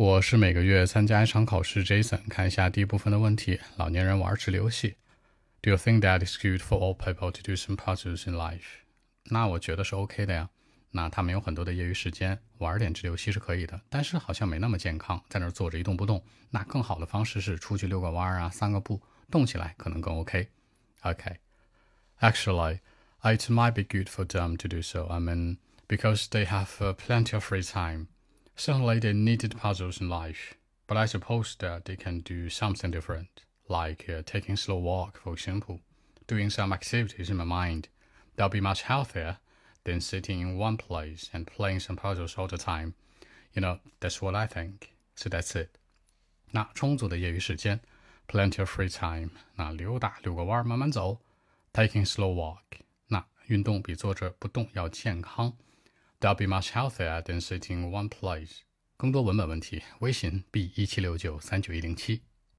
我是每个月参加一场考试，Jason。看一下第一部分的问题：老年人玩直流戏。Do you think that it's good for all people to do some puzzles in life？那我觉得是 OK 的呀。那他们有很多的业余时间，玩点直流戏是可以的，但是好像没那么健康，在那儿坐着一动不动。那更好的方式是出去遛个弯啊，散个步，动起来可能更 OK。OK，Actually, it might be good for them to do so. I mean, because they have plenty of free time. Certainly, they needed puzzles in life, but I suppose that they can do something different, like uh, taking slow walk, for example, doing some activities in my mind. They'll be much healthier than sitting in one place and playing some puzzles all the time. You know, that's what I think. So that's it. 那充足的业余时间，plenty of free time。那溜达遛个弯，慢慢走，taking slow walk。那运动比坐着不动要健康。 They'll be much healthier than sitting in one place。更多文本问题，微信 b 一七六九三九一零七。